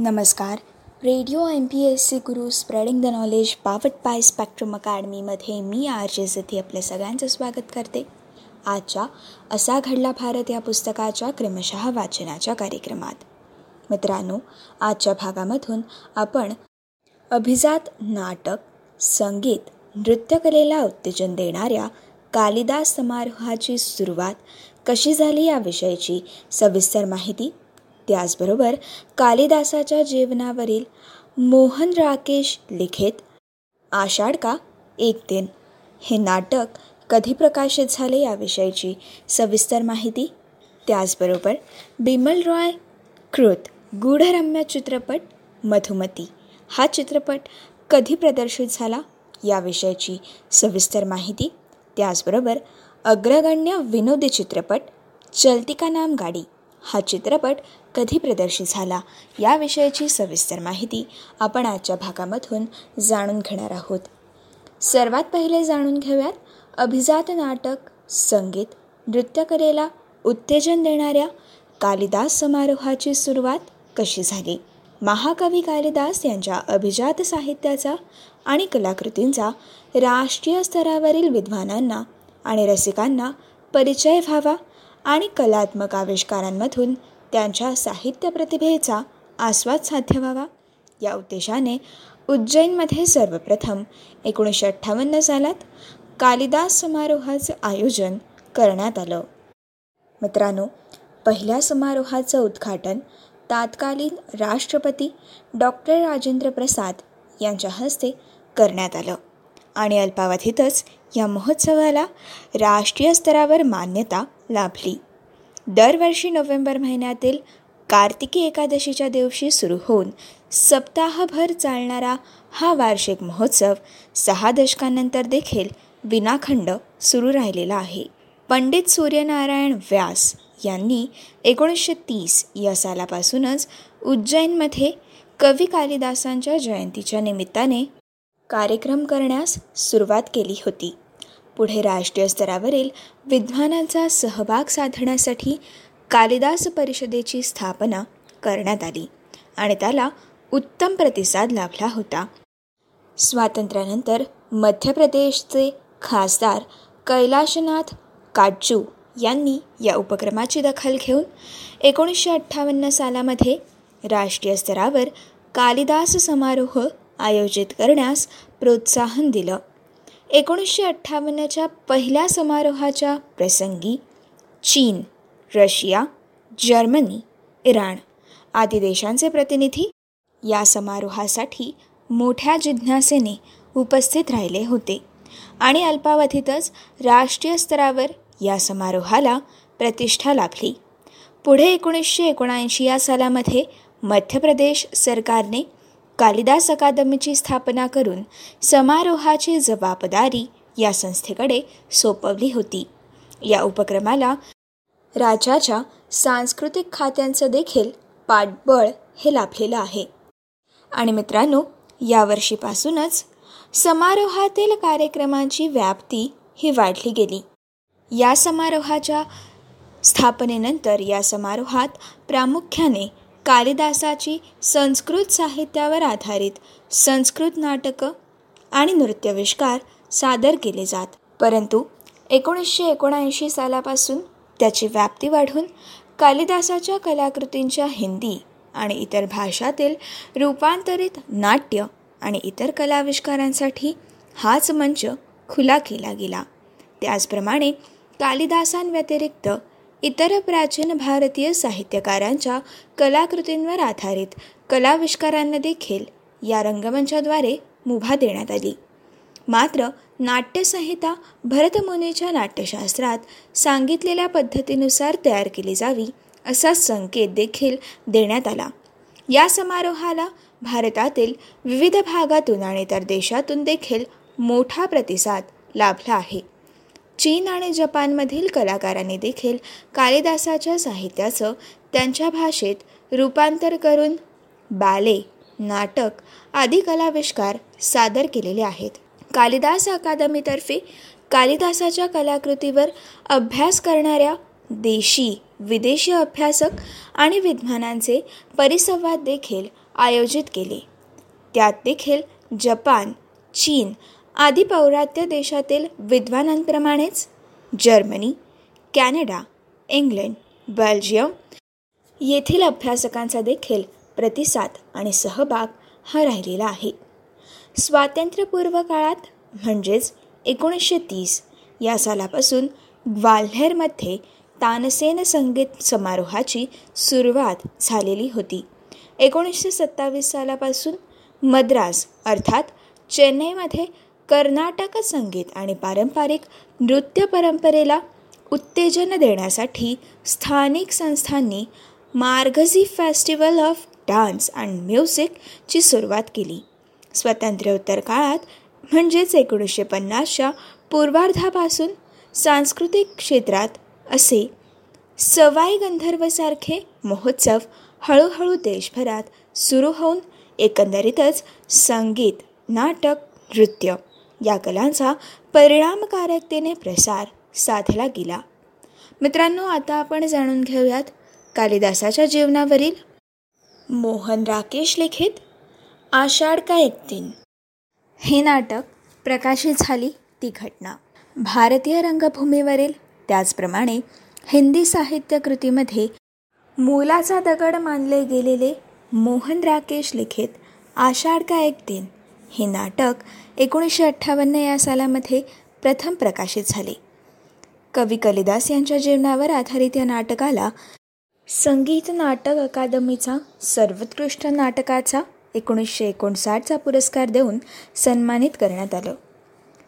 नमस्कार. Radio M P S C Guru spreading the knowledge powered by spectrum अकॅडमीमध्ये मी R J सिथी आपल्या सगळ्यांचं स्वागत करते. आजच्या असा घडला भारत या पुस्तकाच्या क्रमशः वाचनाच्या कार्यक्रमात. मित्रांनो आजच्या भागामधून आपण अभिजात नाटक संगीत नृत्यकलेला उत्तेजन देणाऱ्या कालिदास समारोहाची सुरुवात कशी झाली याविषयीची सविस्तर माहिती त्याचबरोबर कालिदासाच्या जीवनावरील मोहन राकेश लिखित आषाढ का एक दिन. हे नाटक कधी प्रकाशित झाले याविषयीची सविस्तर माहिती त्याचबरोबर बिमल रॉय कृत गूढरम्य चित्रपट मधुमती. हा चित्रपट कधी प्रदर्शित झाला याविषयीची सविस्तर माहिती त्याचबरोबर अग्रगण्य विनोदी चित्रपट चलती का नाम गाडी. हा चित्रपट कधी प्रदर्शित झाला याविषयीची सविस्तर माहिती आपण आजच्या भागामधून जाणून घेणार आहोत. सर्वात पहिले जाणून घेऊयात अभिजात नाटक संगीत नृत्यकलेला उत्तेजन देणाऱ्या कालिदास समारोहाची सुरुवात कशी झाली? महाकवी कालिदास यांच्या अभिजात साहित्याचा आणि कलाकृतींचा राष्ट्रीय स्तरावरील विद्वानांना आणि रसिकांना परिचय व्हावा आणि कलात्मक आविष्कारांमधून त्यांच्या साहित्य प्रतिभेचा आस्वाद साध्य व्हावा. या उद्देशाने उज्जैनमध्ये सर्वप्रथम एकोणीसशे अठ्ठावन्न सालात कालिदास समारोहाचं आयोजन करण्यात आलं. मित्रांनो पहिल्या समारोहाचं उद्घाटन तात्कालीन राष्ट्रपती डॉक्टर राजेंद्र प्रसाद यांच्या हस्ते करण्यात आलं आणि अल्पावधीतच या महोत्सवाला राष्ट्रीय स्तरावर मान्यता लाभली. दरवर्षी नोव्हेंबर महिन्यातील कार्तिकी एकादशीच्या दिवशी सुरू होऊन सप्ताहभर चालणारा हा वार्षिक महोत्सव सहा दशकांनंतर देखील विनाखंड सुरू राहिलेला आहे. पंडित सूर्यनारायण व्यास यांनी एकोणीसशे तीस या सालापासूनच उज्जैनमध्ये कवी कालिदासांच्या जयंतीच्या निमित्ताने कार्यक्रम करण्यास सुरुवात केली होती. पुढे राष्ट्रीय स्तरावरील विद्वानांचा सहभाग साधण्यासाठी कालिदास परिषदेची स्थापना करण्यात आली आणि त्याला उत्तम प्रतिसाद लाभला होता. स्वातंत्र्यानंतर मध्य प्रदेशचे खासदार कैलाशनाथ काटजू यांनी या उपक्रमाची दखल घेऊन एकोणीसशे अठ्ठावन्न सालामध्ये राष्ट्रीय स्तरावर कालिदास समारोह आयोजित करण्यास प्रोत्साहन दिलं. एकोणीसशे अठ्ठावन्नच्या पहिल्या समारोहाच्या प्रसंगी चीन रशिया जर्मनी इराण आदी देशांचे प्रतिनिधी या समारोहासाठी मोठ्या जिज्ञासेने उपस्थित राहिले होते आणि अल्पावधीतच राष्ट्रीय स्तरावर या समारोहाला प्रतिष्ठा लाभली. पुढे एकोणीसशे एकोणऐंशी या सालामध्ये मध्य प्रदेश सरकारने कालिदास अकादमीची स्थापना करून समारोहाची जबाबदारी या संस्थेकडे सोपवली होती. या उपक्रमाला राज्याच्या सांस्कृतिक खात्यांचं देखील पाठबळ हे लाभलेलं आहे. आणि मित्रांनो यावर्षीपासूनच समारोहातील कार्यक्रमांची व्याप्ती ही वाढली गेली. या समारोहाच्या स्थापनेनंतर या समारोहात प्रामुख्याने कालिदासाची संस्कृत साहित्यावर आधारित संस्कृत नाटकं आणि नृत्यविष्कार सादर केले जात. परंतु एकोणीसशे एकोणऐंशी सालापासून त्याची व्याप्ती वाढून कालिदासाच्या कलाकृतींच्या हिंदी आणि इतर भाषातील रूपांतरित नाट्य आणि इतर कलाविष्कारांसाठी हाच मंच खुला केला गेला. त्याचप्रमाणे कालिदासांव्यतिरिक्त इतर प्राचीन भारतीय साहित्यकारांच्या कलाकृतींवर आधारित कलाविष्कारांना देखील या रंगमंचाद्वारे मुभा देण्यात आली. मात्र नाट्यसंहिता भरतमुनीच्या नाट्यशास्त्रात सांगितलेल्या पद्धतीनुसार तयार केली जावी असा संकेत देखील देण्यात आला. या समारोहाला भारतातील विविध भागातून आणि इतर देशातून देखील मोठा प्रतिसाद लाभला आहे. चीन आणि जपानमधील कलाकारांनी देखील कालिदासाच्या साहित्याचं त्यांच्या भाषेत रूपांतर करून बाले नाटक आदी कलाविष्कार सादर केलेले आहेत. कालिदास अकादमीतर्फे कालिदासाच्या कलाकृतीवर अभ्यास करणाऱ्या देशी विदेशी अभ्यासक आणि विद्वानांचे परिसंवाद देखील आयोजित केले. त्यात देखील जपान चीन आदी पौरात्य देशातील विद्वानांप्रमाणेच जर्मनी कॅनडा इंग्लंड बेल्जियम येथील अभ्यासकांचा देखील प्रतिसाद आणि सहभाग हा राहिलेला आहे. स्वातंत्र्यपूर्व काळात म्हणजेच एकोणीसशे तीस या सालापासून ग्वाल्हेरमध्ये तानसेन संगीत समारोहाची सुरुवात झालेली होती. एकोणीसशे सत्तावीस सालापासून मद्रास अर्थात चेन्नईमध्ये कर्नाटक संगीत आणि पारंपरिक नृत्य परंपरेला उत्तेजन देण्यासाठी स्थानिक संस्थांनी Margazhi festival of dance and म्युझिकची सुरुवात केली. स्वातंत्र्योत्तर काळात म्हणजेच एकोणीसशे पन्नासच्या पूर्वार्धापासून सांस्कृतिक क्षेत्रात असे सवाई गंधर्वसारखे महोत्सव हळूहळू देशभरात सुरू होऊन एकंदरीतच संगीत नाटक नृत्य या कलांचा परिणामकारकतेने प्रसार साधला गेला. मित्रांनो आता आपण जाणून घेऊयात कालिदासाच्या जीवनावरील मोहन राकेश लिखित आषाढ का एक दिन? हे नाटक प्रकाशित झाली ती घटना. भारतीय रंगभूमीवरील त्याचप्रमाणे हिंदी साहित्य कृतीमध्ये मोलाचा दगड मानले गेलेले मोहन राकेश लिखित आषाढ का एक दिन? हे नाटक एकोणीसशे अठ्ठावन्न या सालामध्ये प्रथम प्रकाशित झाले. कवी कालिदास यांच्या जीवनावर आधारित या नाटकाला संगीत नाटक अकादमीचा सर्वोत्कृष्ट नाटकाचा एकोणीसशे एकोणसाठचा पुरस्कार देऊन सन्मानित करण्यात आलं.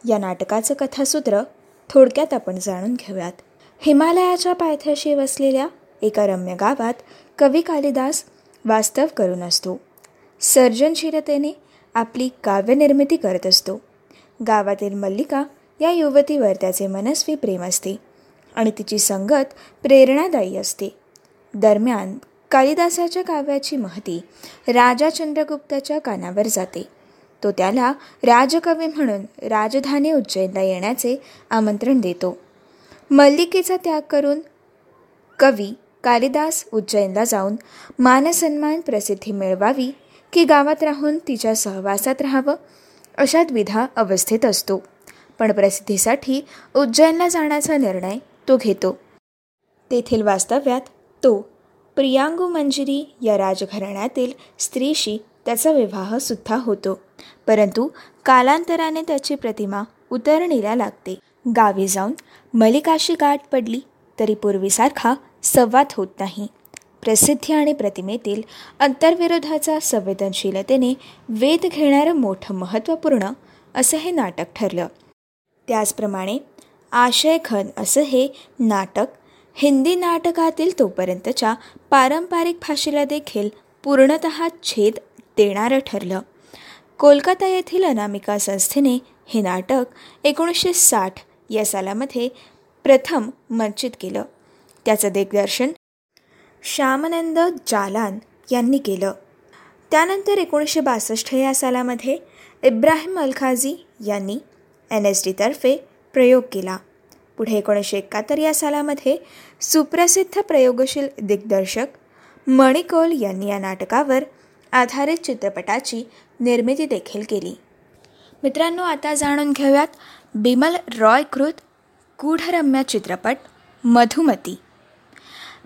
या नाटकाचं कथासूत्र थोडक्यात आपण जाणून घेऊयात. हिमालयाच्या पायथ्याशी वसलेल्या एका रम्य गावात कवी कालिदास वास्तव करून असतो. सर्जनशीलतेने आपली काव्यनिर्मिती करत असतो. गावातील मल्लिका या युवतीवर त्याचे मनस्वी प्रेम असते आणि तिची संगत प्रेरणादायी असते. दरम्यान कालिदासाच्या काव्याची महती राजा चंद्रगुप्ताच्या कानावर जाते. तो त्याला राजकवी म्हणून राजधानी उज्जैनला येण्याचे आमंत्रण देतो. मल्लिकेचा त्याग करून कवी कालिदास उज्जैनला जाऊन मानसन्मान प्रसिद्धी मिळवावी की गावात राहून तिच्या सहवासात राहावं अशा द्विधा अवस्थेत असतो. पण प्रसिद्धीसाठी उज्जैनला जाण्याचा निर्णय तो घेतो. तेथील वास्तव्यात तो प्रियांगू मंजिरी या राजघराण्यातील स्त्रीशी त्याचा विवाहसुद्धा होतो. परंतु कालांतराने त्याची प्रतिमा उतरणीला लागते. गावी जाऊन मलिकाशी गाठ पडली तरी पूर्वीसारखा संवाद होत नाही. प्रसिद्धी आणि प्रतिमेतील अंतर्विरोधाचा संवेदनशीलतेने वेध घेणारं मोठं महत्त्वपूर्ण असं हे नाटक ठरलं. त्याचप्रमाणे आशय खन असं हे नाटक हिंदी नाटकातील तोपर्यंतच्या पारंपरिक भाषेला देखील पूर्णत छेद देणारं ठरलं. कोलकाता येथील अनामिका संस्थेने हे नाटक एकोणीसशे साठ या सालामध्ये प्रथम मंचित केलं. त्याचं दिग्दर्शन श्यामानंद जालान यांनी केलं. त्यानंतर एकोणीसशे बासष्ट या सालामध्ये इब्राहिम अलखाझी यांनी एन एस डीतर्फे प्रयोग केला. पुढे एकोणीसशे एकाहत्तर या सालामध्ये सुप्रसिद्ध प्रयोगशील दिग्दर्शक मणिकोल यांनी या नाटकावर आधारित चित्रपटाची निर्मिती देखील केली. मित्रांनो आता जाणून घेऊयात बिमल रॉयकृत गूढरम्य चित्रपट मधुमती.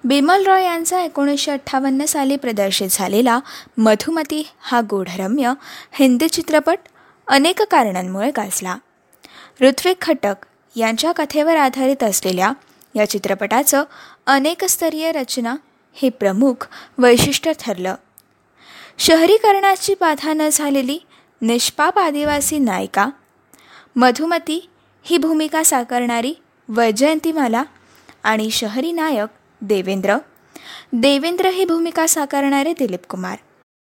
बिमल रॉय यांचा एकोणीसशे अठ्ठावन्न साली प्रदर्शित झालेला मधुमती हा गूढरम्य हिंदी चित्रपट अनेक कारणांमुळे गाजला. ऋत्विक खटक यांच्या कथेवर आधारित असलेल्या या चित्रपटाचं अनेकस्तरीय रचना हे प्रमुख वैशिष्ट्य ठरलं. शहरीकरणाची बाधा न झालेली निष्पाप आदिवासी नायिका मधुमती ही भूमिका साकारणारी वैजयंतीमाला आणि शहरी नायक देवेंद्र. देवेंद्र ही भूमिका साकारणारे दिलीप कुमार.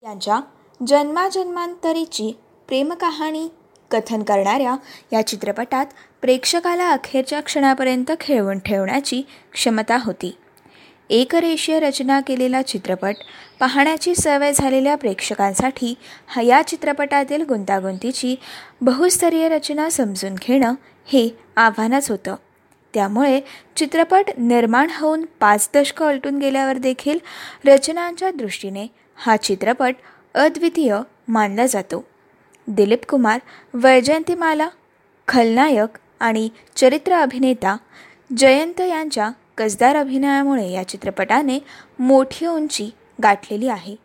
यांच्या जन्माजन्मांतरीची प्रेमकहाणी कथन करणाऱ्या या चित्रपटात प्रेक्षकाला अखेरच्या क्षणापर्यंत खेळवून ठेवण्याची क्षमता होती. एकरेषीय रचना केलेला चित्रपट पाहण्याची सवय झालेल्या प्रेक्षकांसाठी या चित्रपटातील गुंतागुंतीची बहुस्तरीय रचना समजून घेणं हे आव्हानच होतं. त्यामुळे चित्रपट निर्माण होऊन पाच दशकं उलटून गेल्यावर देखील रचनांच्या दृष्टीने हा चित्रपट अद्वितीय मानला जातो. दिलीप कुमार वैजयंतीमाला खलनायक आणि चरित्र अभिनेता जयंत यांच्या कसदार अभिनयामुळे या चित्रपटाने मोठी उंची गाठलेली आहे.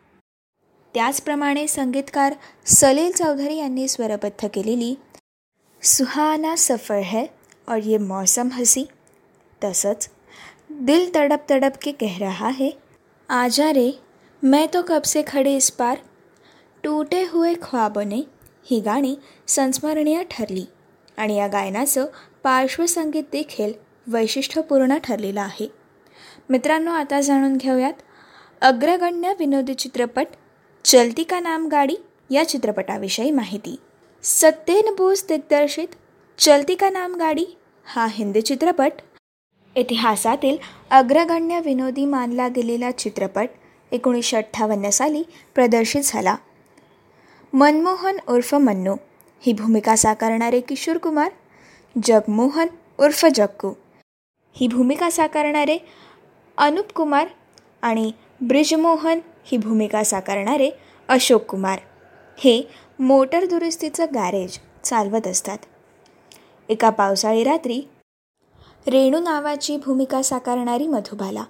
त्याचप्रमाणे संगीतकार सलील चौधरी यांनी स्वरबद्ध केलेली सुहाना सफर है और ये मौसम हसी। तसंच दिल तडप तडप के कह रहा है आजा रे मैं तो कब से खडे इस पार? टूटे हुए ख्वाबने ही गाणी संस्मरणीय ठरली आणि या गायनाचं पार्श्वसंगीत देखील वैशिष्ट्यपूर्ण ठरलेलं आहे. मित्रांनो आता जाणून घेऊयात अग्रगण्य विनोदी चित्रपट चलती का नाम गाडी या चित्रपटाविषयी माहिती. सत्येन बोस दिग्दर्शित चलती का नाम गाडी हा हिंदी चित्रपट. इतिहासातील अग्रगण्य विनोदी मानला गेलेला चित्रपट एकोणीसशे अठ्ठावन्न साली प्रदर्शित झाला. मनमोहन उर्फ मन्नू ही भूमिका साकारणारे किशोर कुमार जगमोहन उर्फ जग्गू. ही भूमिका साकारणारे अनुप कुमार आणि ब्रिजमोहन ही भूमिका साकारणारे अशोक कुमार. हे मोटर दुरुस्तीचं गॅरेज चालवत असतात. एका पावसाळी रात्री रेणू नावाची भूमिका साकारणारी मधुबाला.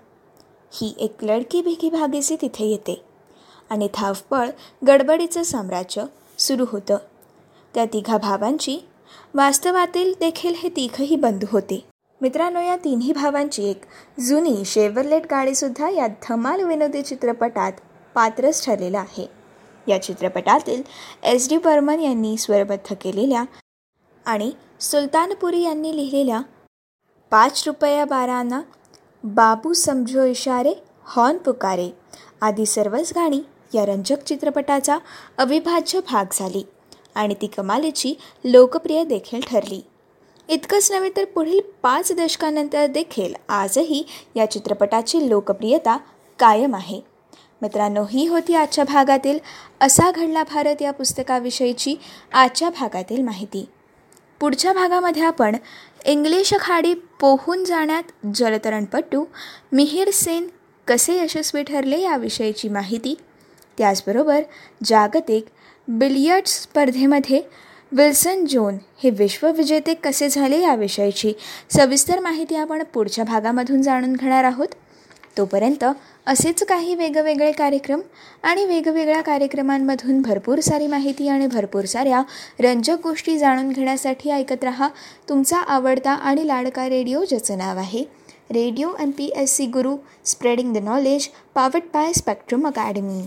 ही एक लडकी भिकी भागीसी तिथे येते. आणि धावपळ गडबडीचं साम्राज्य सुरू होतं. त्या तिघा भावांची वास्तवातील देखील हे तिघही बंधू होते. मित्रांनो या तिन्ही भावांची एक जुनी शेवरलेट गाडीसुद्धा या धमाल विनोदी चित्रपटात पात्रच ठरलेलं आहे. या चित्रपटातील एस डी बर्मन यांनी स्वरबद्ध केलेल्या आणि सुलतानपुरी यांनी लिहिलेल्या पाच रुपया बारांना बाबू समजो इशारे हॉर्न पुकारे. आदी सर्वच गाणी या रंजक चित्रपटाचा अविभाज्य भाग झाली आणि ती कमालीची लोकप्रिय देखील ठरली. इतकंच नव्हे तर पुढील पाच दशकानंतर देखील आजही या चित्रपटाची लोकप्रियता कायम आहे. मित्रांनो ही होती आजच्या भागातील असा घडला भारत या पुस्तकाविषयीची आजच्या भागातील माहिती. पुढच्या भागामध्ये आपण इंग्लिश खाडी पोहून जाण्यात जलतरणपटू मिहीर सेन कसे यशस्वी ठरले याविषयीची माहिती. त्याचबरोबर जागतिक बिलियर्ड्स स्पर्धेमध्ये विल्सन जोन हे विश्वविजेते कसे झाले याविषयीची सविस्तर माहिती आपण पुढच्या भागामधून जाणून घेणार आहोत. तोपर्यंत असेच काही वेगवेगळे कार्यक्रम आणि वेगवेगळ्या कार्यक्रमांमधून भरपूर सारी माहिती आणि भरपूर साऱ्या रंजक गोष्टी जाणून घेण्यासाठी ऐकत रहा. तुमचा आवडता आणि लाडका रेडिओ ज्याचं नाव आहे radio M P S C Guru spreading the knowledge powered by spectrum academy.